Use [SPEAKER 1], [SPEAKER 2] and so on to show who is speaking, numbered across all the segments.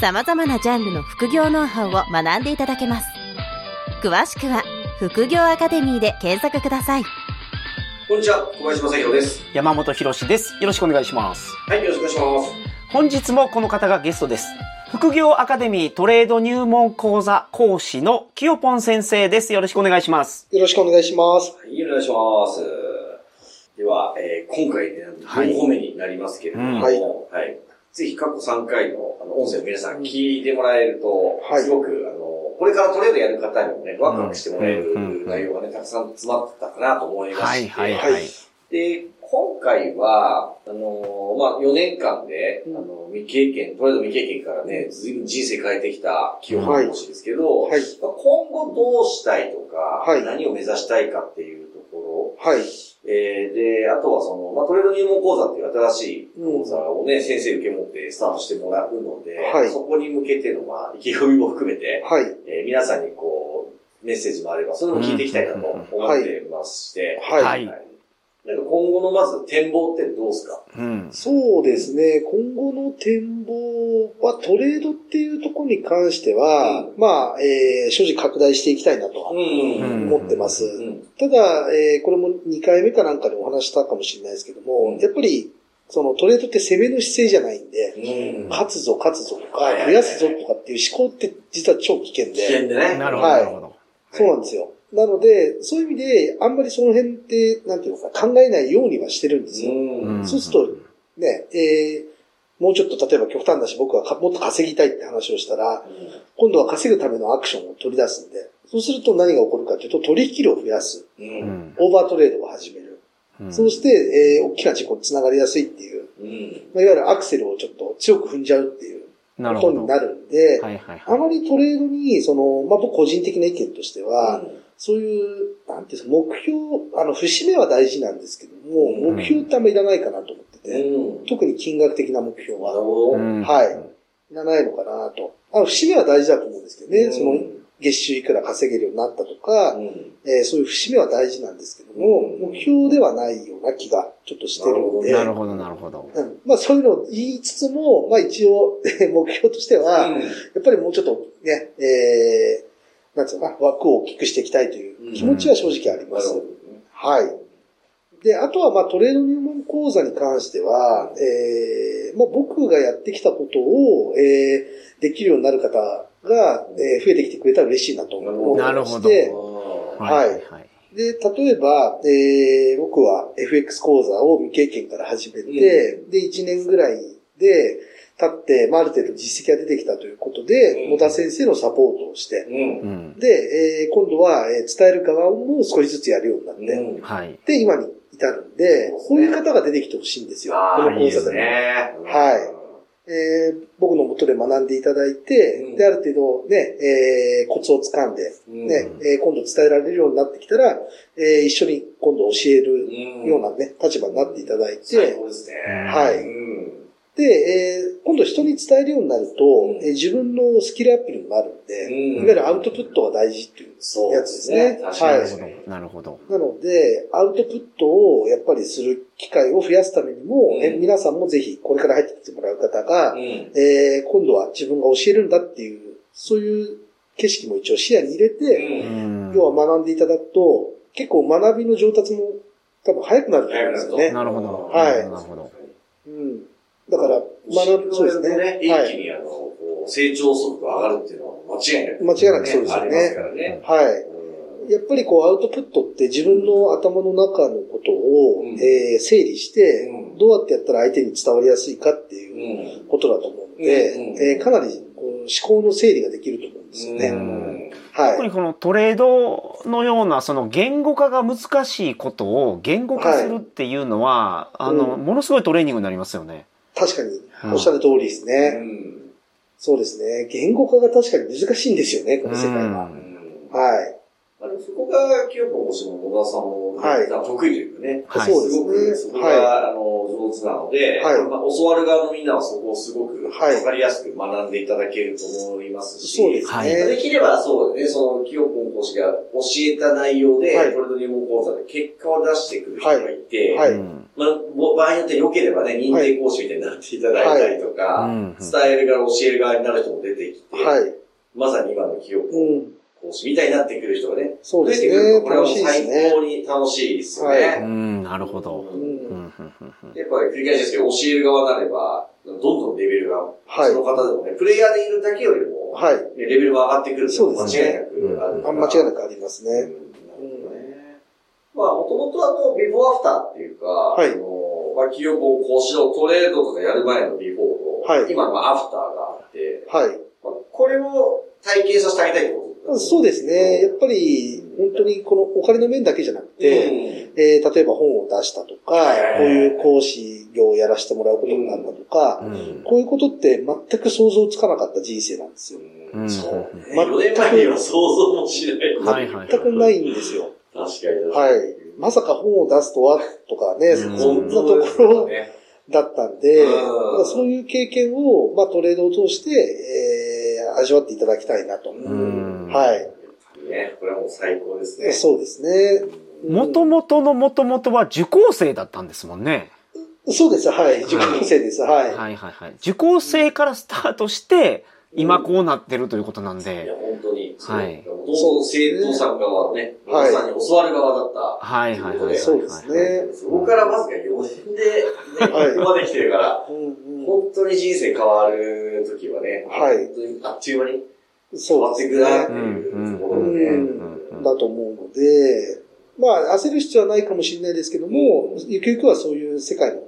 [SPEAKER 1] 様々なジャンルの副業ノウハウを学んでいただけます詳しくは副業アカデミーで検索ください
[SPEAKER 2] こんにちは、小林正宏です。
[SPEAKER 3] 山本博です。よろしくお願いします。
[SPEAKER 2] はい、よろしくお願いします。
[SPEAKER 3] 本日もこの方がゲストです。副業アカデミートレード入門講座講師のきよぽん先生です。よろしくお願いします。
[SPEAKER 4] よろしくお願いします。
[SPEAKER 2] はい、お願いします。では、えー今回ね、
[SPEAKER 3] はい
[SPEAKER 2] 4個目になりますけれども、
[SPEAKER 3] うん
[SPEAKER 4] はい
[SPEAKER 2] はいぜひ過去3回のあの音声を皆さん聞いてもらえると、
[SPEAKER 4] はい。
[SPEAKER 2] すごく、あの、これからトレードやる方にもね、ワクワクしてもらえる内容がね、たくさん詰まってたかなと思いまし。て、
[SPEAKER 3] はいはい
[SPEAKER 4] はい。
[SPEAKER 3] はい。
[SPEAKER 2] で、今回は、あのまあ、4年間で、あの、未経験、トレード未経験からね、ずいぶん人生変えてきた清原講師ですけど、
[SPEAKER 4] はい。
[SPEAKER 2] まあ今後どうしたいとか、
[SPEAKER 4] はい。
[SPEAKER 2] 何を目指したいかっていう
[SPEAKER 4] はい。
[SPEAKER 2] ろ、えー、で、あとはその、まあ、トレード入門講座っていう新しい講座をね、先生受け持ってスタートしてもらうので、
[SPEAKER 4] はい
[SPEAKER 2] そこに向けての、まあ、意気込みも含めて、
[SPEAKER 4] はい。
[SPEAKER 2] えー皆さんにこう、メッセージもあれば、それも聞いていきたいなと思ってまして、
[SPEAKER 4] はい。
[SPEAKER 3] はい
[SPEAKER 2] なんか今後のまず展望ってどうですか？
[SPEAKER 3] うん。
[SPEAKER 4] そうですね。今後の展望はトレードっていうところに関しては、
[SPEAKER 2] う
[SPEAKER 4] まあ、えー、所持拡大していきたいなと思ってます。
[SPEAKER 2] うん。
[SPEAKER 4] ただ、えー、これも2回目かなんかでお話したかもしれないですけども、
[SPEAKER 2] うん
[SPEAKER 4] やっぱり、そのトレードって攻めの姿勢じゃないんで、
[SPEAKER 2] うん。
[SPEAKER 4] 勝つぞ勝つぞとか増やすぞとかっていう思考って実は超危険
[SPEAKER 2] 危険
[SPEAKER 4] で、
[SPEAKER 2] でね。
[SPEAKER 3] なるほど、
[SPEAKER 4] はい
[SPEAKER 3] なるほど。
[SPEAKER 4] そうなんですよ。なので、そういう意味で、あんまりその辺って、なんていうのか、考えないようにはしてるんですよ。
[SPEAKER 2] うん。
[SPEAKER 4] そうすると、ね、えー、もうちょっと例えば極端だし僕はかもっと稼ぎたいって話をしたら、今度は稼ぐためのアクションを取り出すんで、そうすると何が起こるかというと取引量を増やす。オーバートレードを始める。
[SPEAKER 3] うん
[SPEAKER 4] そうして、えー、大きな事故につながりやすいっていう、
[SPEAKER 2] うん。
[SPEAKER 4] まあ、いわゆるアクセルをちょっと強く踏んじゃうっていう。ことになるんで、
[SPEAKER 3] はいはい
[SPEAKER 4] あ
[SPEAKER 3] はい。
[SPEAKER 4] まりトレードに、その、まあ、僕個人的な意見としては、
[SPEAKER 2] うん。
[SPEAKER 4] そういう、なんていうんですか、目標、あの、節目は大事なんですけども、
[SPEAKER 2] うん。
[SPEAKER 4] 目標ってあんまりいらないかなと思ってて、
[SPEAKER 2] うん。
[SPEAKER 4] 特に金額的な目標は。はい。いらないのかなと。あの、節目は大事だと思うんですけどね、
[SPEAKER 2] うん。
[SPEAKER 4] その、月収いくら稼げるようになったとか、
[SPEAKER 2] うん。
[SPEAKER 4] えーそういう節目は大事なんですけども、
[SPEAKER 2] うん。
[SPEAKER 4] 目標ではないような気がちょっとしてるので、
[SPEAKER 3] なるほど、なるほど。
[SPEAKER 4] うん。まあそういうのを言いつつも、まあ一応、目標としては、やっぱりもうちょっとね、えー、なんつうのかな、枠を大きくしていきたいという気持ちは正直あります。
[SPEAKER 2] なるほどね。
[SPEAKER 4] はい。で、あとは、まあ、トレード入門講座に関しては、えー、まあ、僕がやってきたことを、えー、できるようになる方が、えー、増えてきてくれたら嬉しいなと思って
[SPEAKER 3] なるほど
[SPEAKER 4] まして、
[SPEAKER 3] はい。
[SPEAKER 4] で、例えば、えー、僕は FX 講座を未経験から始めて、で、1年ぐらいで、経って、まあ、ある程度実績が出てきたということで、
[SPEAKER 2] うん
[SPEAKER 4] 野田先生のサポートをして、
[SPEAKER 2] うん。
[SPEAKER 3] うん。
[SPEAKER 4] で、えー、今度は、えー伝える側も少しずつやるようになって、
[SPEAKER 2] うん。
[SPEAKER 3] はい。
[SPEAKER 4] で、今に至るんで、こういう方が出てきてほしいんですよ。こ
[SPEAKER 2] ああ、いいです
[SPEAKER 4] の講座でも。
[SPEAKER 2] ね。
[SPEAKER 4] はいえー僕のもとで学んでいただいて、
[SPEAKER 2] うん
[SPEAKER 4] で、ある程度ね、えーコツをつかんで、
[SPEAKER 2] うん
[SPEAKER 4] ね、えー今度伝えられるようになってきたら、えー一緒に今度教える
[SPEAKER 2] うん
[SPEAKER 4] ようなね、立場になっていただいて、
[SPEAKER 2] 最高ですね。
[SPEAKER 4] はい
[SPEAKER 2] うん。
[SPEAKER 4] で、えー今度人に伝えるようになると、
[SPEAKER 2] うん
[SPEAKER 4] えー自分のスキルアップにもなるんで、
[SPEAKER 2] うん
[SPEAKER 4] いわゆるアウトプットが大事っていう
[SPEAKER 2] そう
[SPEAKER 4] やつですね。
[SPEAKER 2] 確か
[SPEAKER 4] はい
[SPEAKER 2] に確かに。
[SPEAKER 3] なるほど。
[SPEAKER 4] なので、アウトプットをやっぱりする機会を増やすためにも、
[SPEAKER 2] うん
[SPEAKER 4] え皆さんもぜひこれから入ってきてもらう方が、
[SPEAKER 2] うん。
[SPEAKER 4] えー今度は自分が教えるんだっていう、そういう景色も一応視野に入れて、
[SPEAKER 3] うん
[SPEAKER 4] 要は学んでいただくと、結構学びの上達も多分早くなると思うんですよね。
[SPEAKER 3] なるほど。
[SPEAKER 4] はい
[SPEAKER 3] なるほど。
[SPEAKER 4] うん。だから、学ぶ、そうですね。
[SPEAKER 2] ね。
[SPEAKER 4] はい。
[SPEAKER 2] 一気にあの、こう成長速度上がるっていうのは間違いない。
[SPEAKER 4] 間違いなくそうですよね
[SPEAKER 2] ありますからね。
[SPEAKER 4] はい。
[SPEAKER 2] うん
[SPEAKER 4] やっぱりこうアウトプットって自分の頭の中のことを、
[SPEAKER 2] うん
[SPEAKER 4] えー整理して、
[SPEAKER 2] うん
[SPEAKER 4] どうやってやったら相手に伝わりやすいかっていう
[SPEAKER 2] うん。
[SPEAKER 4] ことだと思うので、えーかなりこう思考の整理ができると思うんですよ
[SPEAKER 2] う
[SPEAKER 4] ね。
[SPEAKER 2] ん
[SPEAKER 4] はい。
[SPEAKER 3] 特にこのトレードのようなその言語化が難しいことを言語化するっていうのは、あの、
[SPEAKER 4] うん
[SPEAKER 3] ものすごいトレーニングになりますよね。
[SPEAKER 4] 確かに
[SPEAKER 3] うん。
[SPEAKER 4] おっしゃる通りです
[SPEAKER 2] う
[SPEAKER 4] ね。
[SPEAKER 2] ん。
[SPEAKER 4] そうですね。言語化が確かに難しいんですよね、この世界は。
[SPEAKER 3] うん。
[SPEAKER 4] はい。
[SPEAKER 2] まあ、そこが、清子もしも野田さんも、
[SPEAKER 4] はい。
[SPEAKER 2] 得意というかね。
[SPEAKER 3] はい。
[SPEAKER 4] そうです
[SPEAKER 2] すごく、そこが、
[SPEAKER 4] は
[SPEAKER 2] あの、上手なので、
[SPEAKER 4] はい。
[SPEAKER 2] まあ、教わる側のみんなはそこをすごく、わ
[SPEAKER 4] はい。
[SPEAKER 2] かりやすく学んでいただけると思いますし、
[SPEAKER 4] そうですね。
[SPEAKER 3] はい。
[SPEAKER 2] できればそうね、その、清子講師が教えた内容で、
[SPEAKER 4] はい。
[SPEAKER 2] トレード入門講座で結果を出してくる人がいて、
[SPEAKER 4] はい。
[SPEAKER 3] うん
[SPEAKER 2] まあ、ぼ場合によって良ければね、認定講師みたいになっていただいたりとか、
[SPEAKER 3] うん
[SPEAKER 2] 伝える側、教える側になる人も出てきて、
[SPEAKER 4] はい。
[SPEAKER 2] まさに今の清子
[SPEAKER 4] うん。
[SPEAKER 2] 講師みたいになってくる人がね、
[SPEAKER 4] そうですね
[SPEAKER 2] 増えてくるとこれは最高に楽しいですよね。
[SPEAKER 4] は
[SPEAKER 3] うん、なるほど。
[SPEAKER 2] うん
[SPEAKER 4] うん。
[SPEAKER 3] うんうんうん
[SPEAKER 2] やっぱり繰り返しですけど、教える側になれば、どんどんレベルが、
[SPEAKER 4] はい
[SPEAKER 2] その方でもね、プレイヤーでいるだけよりも、
[SPEAKER 4] はい。
[SPEAKER 2] ねレベルが上がってくる
[SPEAKER 4] そうですね
[SPEAKER 2] 間違いなくあるから。
[SPEAKER 4] あ間違いなくありますね。
[SPEAKER 2] まあ、もともとあの、ビフォーアフターっていうか、
[SPEAKER 4] はい
[SPEAKER 2] その、まあ、企業こう、こうしろ、トレードとかやる前のビフォーと、
[SPEAKER 4] はい
[SPEAKER 2] 今のまあアフターがあって、
[SPEAKER 4] はい。
[SPEAKER 2] まあ、これを体験させてあげたいってこと
[SPEAKER 4] そうですね。やっぱり、本当にこのお金の面だけじゃなくて、えー例えば本を出したとか、
[SPEAKER 2] はい
[SPEAKER 4] こういう講師業をやらせてもらうことになったとか、
[SPEAKER 3] うん
[SPEAKER 4] こういうことって全く想像つかなかった人生なんですよ。
[SPEAKER 2] うん
[SPEAKER 3] うん
[SPEAKER 2] そうね。
[SPEAKER 4] 全く
[SPEAKER 2] 4年前には想像もしない。
[SPEAKER 3] はいはい
[SPEAKER 4] 全くないんですよ。
[SPEAKER 2] 確かに。
[SPEAKER 4] はい。まさか本を出すとは、とかね、
[SPEAKER 3] うん
[SPEAKER 4] そんなところ
[SPEAKER 2] ね。
[SPEAKER 4] だったんで、そういう経験を、まあ、トレードを通して、えー、味わっていただきたいなと。
[SPEAKER 3] ん
[SPEAKER 4] はい。
[SPEAKER 2] ね、これはもう最高ですね。
[SPEAKER 4] そうですね。
[SPEAKER 3] もともとのもともとは受講生だったんですもんね。
[SPEAKER 4] そうです。はい。受講生です。はい。
[SPEAKER 3] はいはいはい。受講生からスタートして、今こうなってるということなん
[SPEAKER 2] いや、
[SPEAKER 3] で。
[SPEAKER 2] 本当に。
[SPEAKER 3] はい
[SPEAKER 2] もともと生徒さん側はね、
[SPEAKER 4] はい
[SPEAKER 2] 皆さんに教わる側だった。
[SPEAKER 3] はいはいはいはい。
[SPEAKER 4] そうですね。
[SPEAKER 2] そこからわずか4年で、ね、
[SPEAKER 4] はい
[SPEAKER 2] ここまで来てるから、本当に人生変わる時はね、
[SPEAKER 4] はい
[SPEAKER 2] 本当にあっという間に変
[SPEAKER 4] そうで
[SPEAKER 2] わっていくなっ。ていうとこ
[SPEAKER 4] う
[SPEAKER 2] ろ。
[SPEAKER 4] だと思うので、まあ、焦る必要はないかもしれないですけども、ゆくゆくはそういう世界の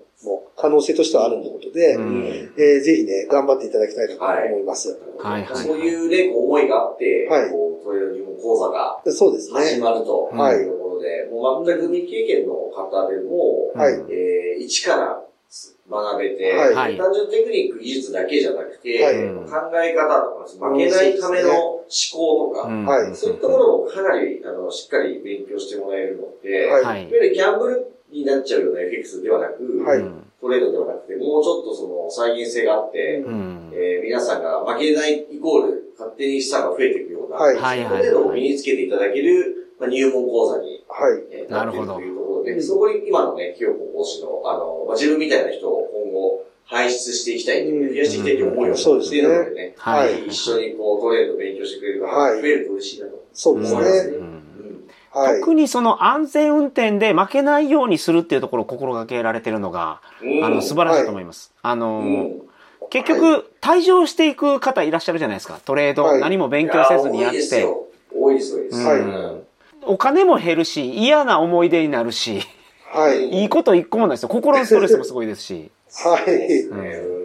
[SPEAKER 4] 可能性としてはあるということで、
[SPEAKER 3] うん。
[SPEAKER 4] えーぜひね、頑張っていただきたいなと思います。
[SPEAKER 3] はいはい
[SPEAKER 2] そういうね、こう思いがあって、
[SPEAKER 4] はい。
[SPEAKER 2] こう、トレード日本講座が
[SPEAKER 4] そうです
[SPEAKER 2] 始
[SPEAKER 4] ね。
[SPEAKER 2] まると
[SPEAKER 4] はい
[SPEAKER 2] いうところで、もう全く未経験の方でも、
[SPEAKER 4] はい。
[SPEAKER 2] えー、一から学べて、
[SPEAKER 4] はい。
[SPEAKER 3] はい。
[SPEAKER 2] 単純テクニック技術だけじゃなくて、
[SPEAKER 4] はい。
[SPEAKER 2] 考え方とか、負けないための思考とか、そういったものもかなりあのしっかり勉強してもらえるので、
[SPEAKER 4] はい。
[SPEAKER 2] い、わ
[SPEAKER 3] はい。
[SPEAKER 2] ゆるギャンブルになっちゃうような FX ではなく、
[SPEAKER 4] はい。
[SPEAKER 3] うん
[SPEAKER 2] トレードではなくて、もうちょっとその再現性があって、
[SPEAKER 3] うん。
[SPEAKER 2] えー皆さんが負けないイコール勝手に資産が増えていくような、
[SPEAKER 4] はい。
[SPEAKER 2] 程度を身につけていただける、まあ、入門講座に、
[SPEAKER 4] はい。
[SPEAKER 2] えー
[SPEAKER 3] な
[SPEAKER 2] っているというところで、
[SPEAKER 4] うん。
[SPEAKER 2] そこに今のね、清子講師の、あの、まあ、自分みたいな人を今後輩出していきたい、
[SPEAKER 4] うん。
[SPEAKER 2] 増やしていきたいという思いをしているのでね、
[SPEAKER 3] はい。
[SPEAKER 2] 一緒にこうトレード勉強してくれる方が増えると嬉しいなと。
[SPEAKER 4] そうです
[SPEAKER 2] 思いますね。
[SPEAKER 4] はい。
[SPEAKER 3] 特にその安全運転で負けないようにするっていうところを心がけられてるのが、
[SPEAKER 2] うん
[SPEAKER 3] あの、素晴らしいと思います。あの
[SPEAKER 2] う
[SPEAKER 3] ー、
[SPEAKER 2] ん
[SPEAKER 3] 結局、退場していく方いらっしゃるじゃないですか。トレード、
[SPEAKER 4] はい
[SPEAKER 3] 何も勉強せずにやって。
[SPEAKER 2] よ。多いです、多いです。
[SPEAKER 4] はい
[SPEAKER 2] うん
[SPEAKER 3] お金も減るし、嫌な思い出になるし、
[SPEAKER 4] はい。
[SPEAKER 3] いいこと一個もないですよ。心のストレスもすごいですし。
[SPEAKER 4] はい。
[SPEAKER 2] ね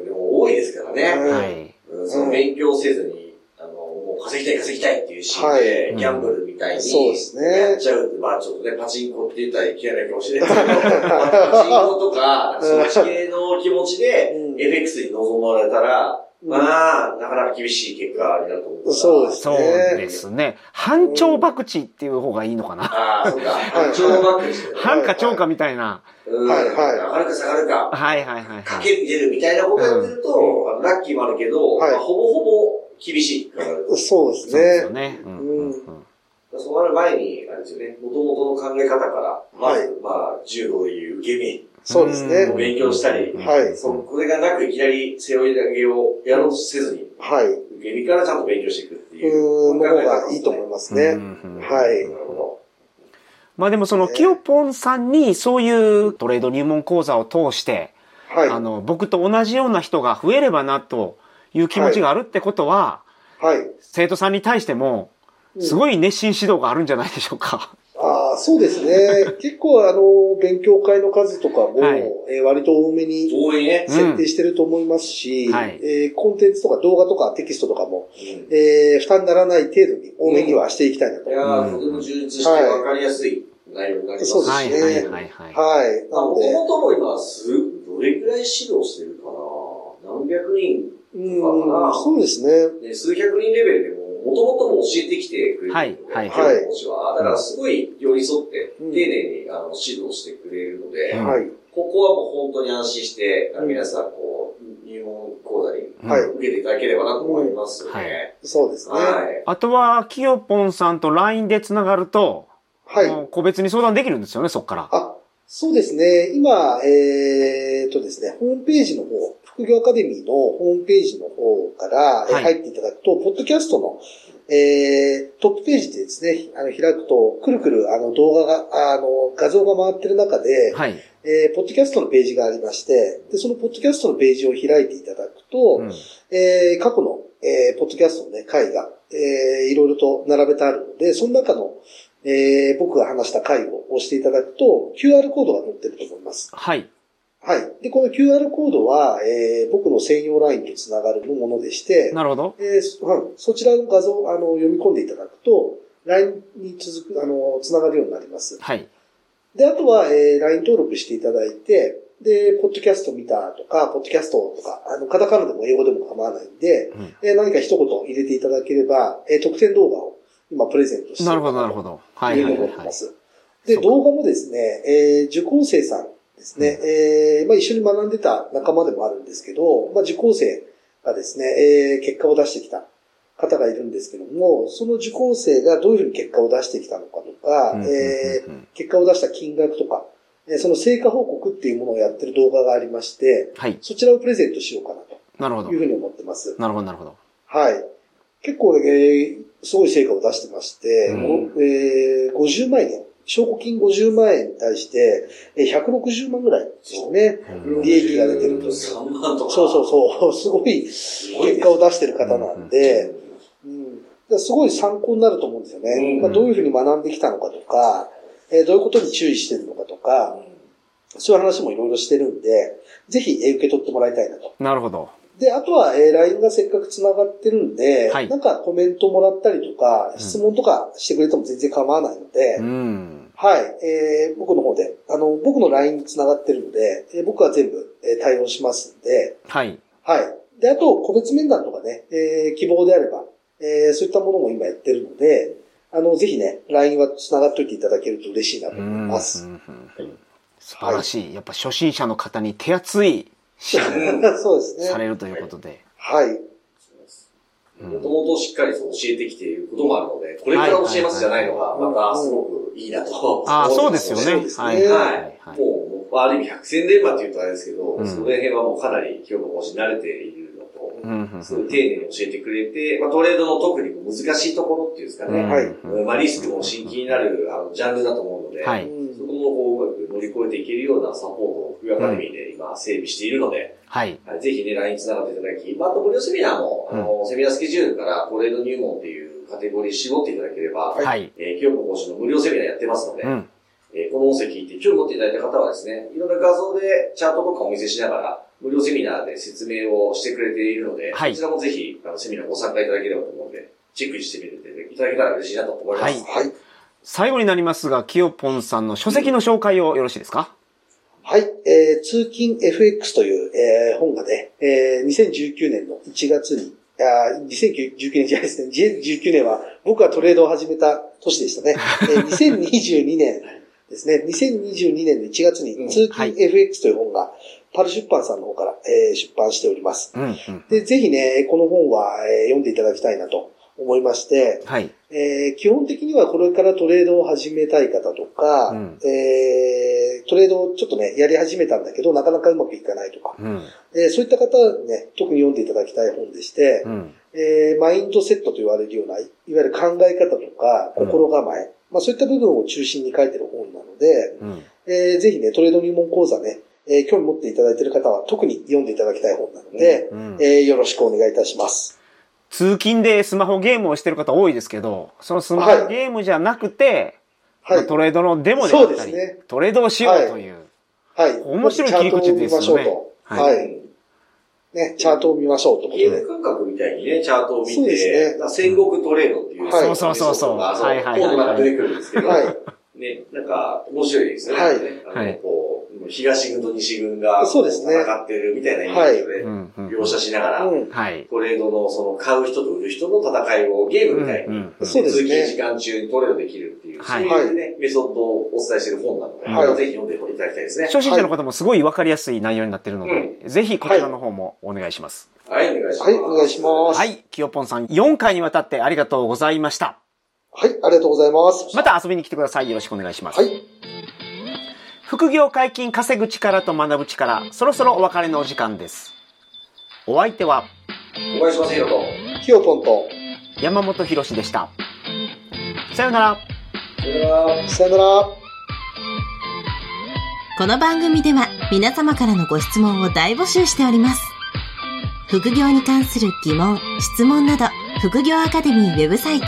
[SPEAKER 2] でも多いですからね。
[SPEAKER 4] うん
[SPEAKER 3] はい。
[SPEAKER 2] うんその勉強せずに、稼ぎたい稼ぎたいっていうシーン
[SPEAKER 4] は
[SPEAKER 2] で、
[SPEAKER 3] い
[SPEAKER 2] ギャンブルみたいに、
[SPEAKER 4] そうですね
[SPEAKER 2] やっちゃうって、まあちょっとね、パチンコって言ったらいけないかもしれないですけど、パチンコとか、そっち系の気持ちで
[SPEAKER 4] う、ん
[SPEAKER 2] FX に臨まれたら、
[SPEAKER 4] うん
[SPEAKER 2] まあ、なかなか厳しい結果になると思うから。
[SPEAKER 4] そうです
[SPEAKER 3] そうですね。反超博打っていう方がいいのかな。
[SPEAKER 2] ああ、そうか。
[SPEAKER 4] はい
[SPEAKER 2] 超バックですね。
[SPEAKER 3] 反か超かみたいな。
[SPEAKER 2] うん
[SPEAKER 4] はいはい
[SPEAKER 2] 上がるか下がるか、
[SPEAKER 3] はいはいはいはい。
[SPEAKER 2] かけに出るみたいなことやってると、ラッキーもあるけど、ほぼほぼ厳しいから。
[SPEAKER 4] そうです
[SPEAKER 3] そうですよ
[SPEAKER 4] ね。
[SPEAKER 3] ね。うんうんうん
[SPEAKER 2] そうなる前に、あれですよね、元々の考え方から、まず、
[SPEAKER 4] はい
[SPEAKER 2] まあ、柔道でいう受け身
[SPEAKER 4] そうですね
[SPEAKER 2] を。勉強したり、
[SPEAKER 4] はい
[SPEAKER 2] そこれがなくいきなり背負い投げをやろうとせずに、
[SPEAKER 4] はい。
[SPEAKER 2] 受け身からちゃんと勉強していくって
[SPEAKER 4] う
[SPEAKER 2] いう。
[SPEAKER 4] の方がいいと思いますね。はい
[SPEAKER 2] な。るほ
[SPEAKER 3] まあでもその、キヨポンさんにそういうトレード入門講座を通して、
[SPEAKER 4] はい。
[SPEAKER 3] あの、僕と同じような人が増えればなという気持ちがあるってことは、
[SPEAKER 4] はい。
[SPEAKER 3] 生徒さんに対しても、すごい熱心指導があるんじゃないでしょうか。
[SPEAKER 4] ああ、そうですね。結構あの、勉強会の数とかも、
[SPEAKER 3] はい
[SPEAKER 4] えー割と多め
[SPEAKER 2] ど。
[SPEAKER 4] に。設定してると思いますし、
[SPEAKER 3] うんはい
[SPEAKER 4] えーコンテンツとか動画とかテキストとかも、
[SPEAKER 2] うん
[SPEAKER 4] えー負担にならない程度に多めにはしていきたいなと。
[SPEAKER 2] いやー、とても充実して分かりやすい内容になりますし
[SPEAKER 4] そうですね
[SPEAKER 3] はいはいはいはい。
[SPEAKER 4] なので、
[SPEAKER 2] もとも今、す、どれぐらい指導してるかな？何百人
[SPEAKER 4] うん、そうですね。
[SPEAKER 2] で数百人レベルでも、もともとも教えてきてくれる
[SPEAKER 3] はいはい
[SPEAKER 4] はい
[SPEAKER 2] 講師は。だからすごい寄り添って、
[SPEAKER 4] うん
[SPEAKER 2] 丁寧にあの指導してくれるので、
[SPEAKER 3] うん
[SPEAKER 4] はい。
[SPEAKER 2] ここはもう本当に安心して、
[SPEAKER 4] うん
[SPEAKER 2] 皆さん、こう、入門講座に
[SPEAKER 4] はい
[SPEAKER 3] うん
[SPEAKER 2] 受けていただければなと思いますね。
[SPEAKER 3] うんはい
[SPEAKER 4] そうですね。
[SPEAKER 2] はい。
[SPEAKER 3] あとは、きよぽんさんと LINE で繋がると、
[SPEAKER 4] はい。
[SPEAKER 3] 個別に相談できるんですよね、そっから。
[SPEAKER 4] あ、そうですね。今、えーっとですね、ホームページの方、副業アカデミーのホームページの方から入っていただくと、ポッドキャストの、えー、トップページでですね、あの、開くと、くるくる、あの、動画が、あの、画像が回ってる中で、
[SPEAKER 3] はい。
[SPEAKER 4] えー、ポッドキャストのページがありまして、で、そのポッドキャストのページを開いていただくと、
[SPEAKER 3] うん
[SPEAKER 4] えー過去の、えーポッドキャストのね、回が、えーいろいろと並べてあるので、その中の、えー僕が話した回を押していただくと、QR コードが載ってると思います。
[SPEAKER 3] はい。
[SPEAKER 4] はい。で、この QR コードは、えー僕の専用 LINE とつながるものでして、
[SPEAKER 3] なるほど。
[SPEAKER 4] えーそはいそちらの画像をあの読み込んでいただくと、LINE に続く、あの、つながるようになります。
[SPEAKER 3] はい。
[SPEAKER 4] で、あとは、えー LINE 登録していただいて、で、ポッドキャスト見たとか、ポッドキャストとか、あの、カタカナでも英語でも構わないんで、
[SPEAKER 3] うん
[SPEAKER 4] えー何か一言入れていただければ、えー特典動画を今プレゼントしてい
[SPEAKER 3] なるほど、なるほど。はい。
[SPEAKER 4] で、動画もですね、えー受講生さんですね、えーまあ、一緒に学んでた仲間でもあるんですけど、まあ、受講生がですね、えー結果を出してきた方がいるんですけども、その受講生がどういうふうに結果を出してきたのかとか、
[SPEAKER 3] うんうん
[SPEAKER 4] えー
[SPEAKER 3] うんうん
[SPEAKER 4] 結果を出した金額とか、えーその成果報告っていうものをやってる動画がありまして、
[SPEAKER 3] はい。
[SPEAKER 4] そちらをプレゼントしようかな
[SPEAKER 3] なるほど
[SPEAKER 4] という。ふうに思ってます。
[SPEAKER 3] なるほど、なるほど。
[SPEAKER 4] はい。結構、えーすごい成果を出してまして、
[SPEAKER 3] うん
[SPEAKER 4] ごえー50万円、証拠金50万円に対して、えー160万ぐらいですね。
[SPEAKER 3] うん
[SPEAKER 4] 利益が出てると
[SPEAKER 2] 3万とか。
[SPEAKER 4] そうそうそう、すごい結果を出してる方なんで、うん、すごい参考になると思うんですよね。
[SPEAKER 2] うん
[SPEAKER 4] まあ、どういうふうに学んできたのかとか、えーどういうことに注意してるのかとか、そういう話もいろいろしてるんで、ぜひえー受け取ってもらいたいなと。
[SPEAKER 3] なるほど。
[SPEAKER 4] で、あとは、えー LINE がせっかく繋がってるんで、
[SPEAKER 3] はい
[SPEAKER 4] なんかコメントもらったりとか、
[SPEAKER 3] ん
[SPEAKER 4] 質問とかしてくれても全然構わないので、
[SPEAKER 3] うん。
[SPEAKER 4] はい、えー僕の方で、あの、僕の LINE に繋がってるので、えー僕は全部、えー対応しますんで、
[SPEAKER 3] はい。
[SPEAKER 4] はい。で、あと、個別面談とかね、えー希望であれば、えーそういったものも今やってるので、あの、ぜひね、LINE は繋がっといていただけると嬉しいなと思い
[SPEAKER 3] うん。
[SPEAKER 4] ます。
[SPEAKER 3] うんうんうん素晴らしい。やっぱ初心者の方に手厚い
[SPEAKER 4] そうですね。
[SPEAKER 3] されるということで。
[SPEAKER 4] はい。
[SPEAKER 3] うん
[SPEAKER 2] もともとしっかりそう教えてきていることもあるので、これから教えますじゃないのが、またすごくいいなと。
[SPEAKER 3] ああ、そうですよね。
[SPEAKER 4] そうですね
[SPEAKER 3] はい。
[SPEAKER 2] は
[SPEAKER 3] はい
[SPEAKER 2] い。もう、まあ、ある意味百戦錬磨って言うとあれですけど、
[SPEAKER 3] うん
[SPEAKER 2] その辺はもうかなり今日の講師慣れているのと、
[SPEAKER 3] うんうんうん
[SPEAKER 2] そういう丁寧に教えてくれて、まあ、トレードの特に難しいところっていうんですかね、
[SPEAKER 4] はい
[SPEAKER 2] まあ、リスクも真剣になるあのジャンルだと思うので、
[SPEAKER 3] はい。
[SPEAKER 4] うん
[SPEAKER 2] そこもこううまく乗り越えていけるようなサポートを福井アカデミーで今整備しているので、
[SPEAKER 3] はい。
[SPEAKER 2] はいぜひね、LINE つながっていただき、まあ、あと無料セミナーも、あの、セミナースケジュールからトレード入門っていうカテゴリー絞っていただければ、
[SPEAKER 3] はい。
[SPEAKER 2] えー、清子講師の無料セミナーやってますので、
[SPEAKER 3] うん。
[SPEAKER 2] えーこの音声聞いて興味持っていただいた方はですね、いろんな画像でチャートとかお見せしながら、無料セミナーで説明をしてくれているので、
[SPEAKER 3] はい
[SPEAKER 2] こちらもぜひ、あの、セミナーご参加いただければと思うので、チェックしてみていただけたら嬉しいなと思います。
[SPEAKER 3] はい
[SPEAKER 4] はい。
[SPEAKER 3] 最後になりますが、きよぽんさんの書籍の紹介をよろしいですか？
[SPEAKER 4] はい。えー、通勤 FX という、えー本がね、えー2019年の1月に、あー2019年じゃないですね。2019年は僕がトレードを始めた年でしたね。えー 2022年ですね。2022年の1月に
[SPEAKER 2] うん
[SPEAKER 4] 通
[SPEAKER 3] はい
[SPEAKER 4] 勤 FX という本が、パル出版さんの方から、えー出版しております。
[SPEAKER 3] うん。うん。
[SPEAKER 4] で、ぜひね、この本は、えー読んでいただきたいなと思いまして、
[SPEAKER 3] はい。
[SPEAKER 4] えー基本的にはこれからトレードを始めたい方とか、
[SPEAKER 3] うん
[SPEAKER 4] えートレードをちょっとね、やり始めたんだけど、なかなかうまくいかないとか、
[SPEAKER 3] うん。
[SPEAKER 4] えーそういった方はね、特に読んでいただきたい本でして、
[SPEAKER 3] うん。
[SPEAKER 4] えーマインドセットと言われるような、いわゆる考え方とか、
[SPEAKER 3] うん
[SPEAKER 4] 心構え、まあそういった部分を中心に書いてる本なので、
[SPEAKER 3] うん。
[SPEAKER 4] えーぜひね、トレード入門講座ね、えー興味持っていただいている方は特に読んでいただきたい本なので、
[SPEAKER 3] うん
[SPEAKER 4] えーよろしくお願いいたします。
[SPEAKER 3] 通勤でスマホゲームをしてる方多いですけど、そのスマホゲームじゃなくて、
[SPEAKER 4] はい。
[SPEAKER 3] まあトレードのデモであったり、
[SPEAKER 4] そうですね
[SPEAKER 3] トレードをしようという。
[SPEAKER 4] はい。
[SPEAKER 3] 面白い切り口ですよね
[SPEAKER 4] チャートを見ましょうと。
[SPEAKER 3] は
[SPEAKER 4] はいい。ね、チャートを見ましょうということで
[SPEAKER 2] ゲーム。感覚みたいにね、チャートを見
[SPEAKER 4] そうです
[SPEAKER 2] て、
[SPEAKER 4] ね
[SPEAKER 2] まあ戦国トレードっていう、
[SPEAKER 4] はい
[SPEAKER 3] そうそうそうそう
[SPEAKER 2] まあ
[SPEAKER 3] はいはいはい
[SPEAKER 2] コードが出てくるんですけど、
[SPEAKER 4] はい。
[SPEAKER 2] ね、なんか面白いですね。
[SPEAKER 4] はい
[SPEAKER 2] ねあの
[SPEAKER 3] はい
[SPEAKER 2] こう、東軍と西軍が
[SPEAKER 4] そうですね
[SPEAKER 2] 戦ってるみたいなイメージをね、描写しながら、
[SPEAKER 4] うん。
[SPEAKER 3] はい。
[SPEAKER 2] トレードのその買う人と売る人の戦いをゲームみたいに、
[SPEAKER 4] そうですね
[SPEAKER 2] 通勤時間中にトレードできるっていう、
[SPEAKER 3] はい
[SPEAKER 2] そういうね、メソッドをお伝えしている本なので、
[SPEAKER 3] はい
[SPEAKER 2] ぜひ読んでいただきたいですね。
[SPEAKER 3] 初心者の方もすごいわかりやすい内容になってるので、ぜひこちらの方もお願いします。
[SPEAKER 2] はい、お願いします。
[SPEAKER 4] はい、お願いします。
[SPEAKER 3] はい。きよぽんさん、4回にわたってありがとうございました。
[SPEAKER 4] はい、ありがとうございます。
[SPEAKER 3] また遊びに来てください。よろしくお願いします。
[SPEAKER 4] はい。
[SPEAKER 3] 副業解禁稼ぐ力と学ぶ力、そろそろお別れのお時間です。お相手は
[SPEAKER 2] 小林正宏と、
[SPEAKER 4] きよぽんと、
[SPEAKER 3] 山本博史でした。さようなら。
[SPEAKER 2] それでは、
[SPEAKER 4] さよなら。
[SPEAKER 1] この番組では皆様からのご質問を大募集しております。副業に関する疑問、質問など、副業アカデミーウェブサイト、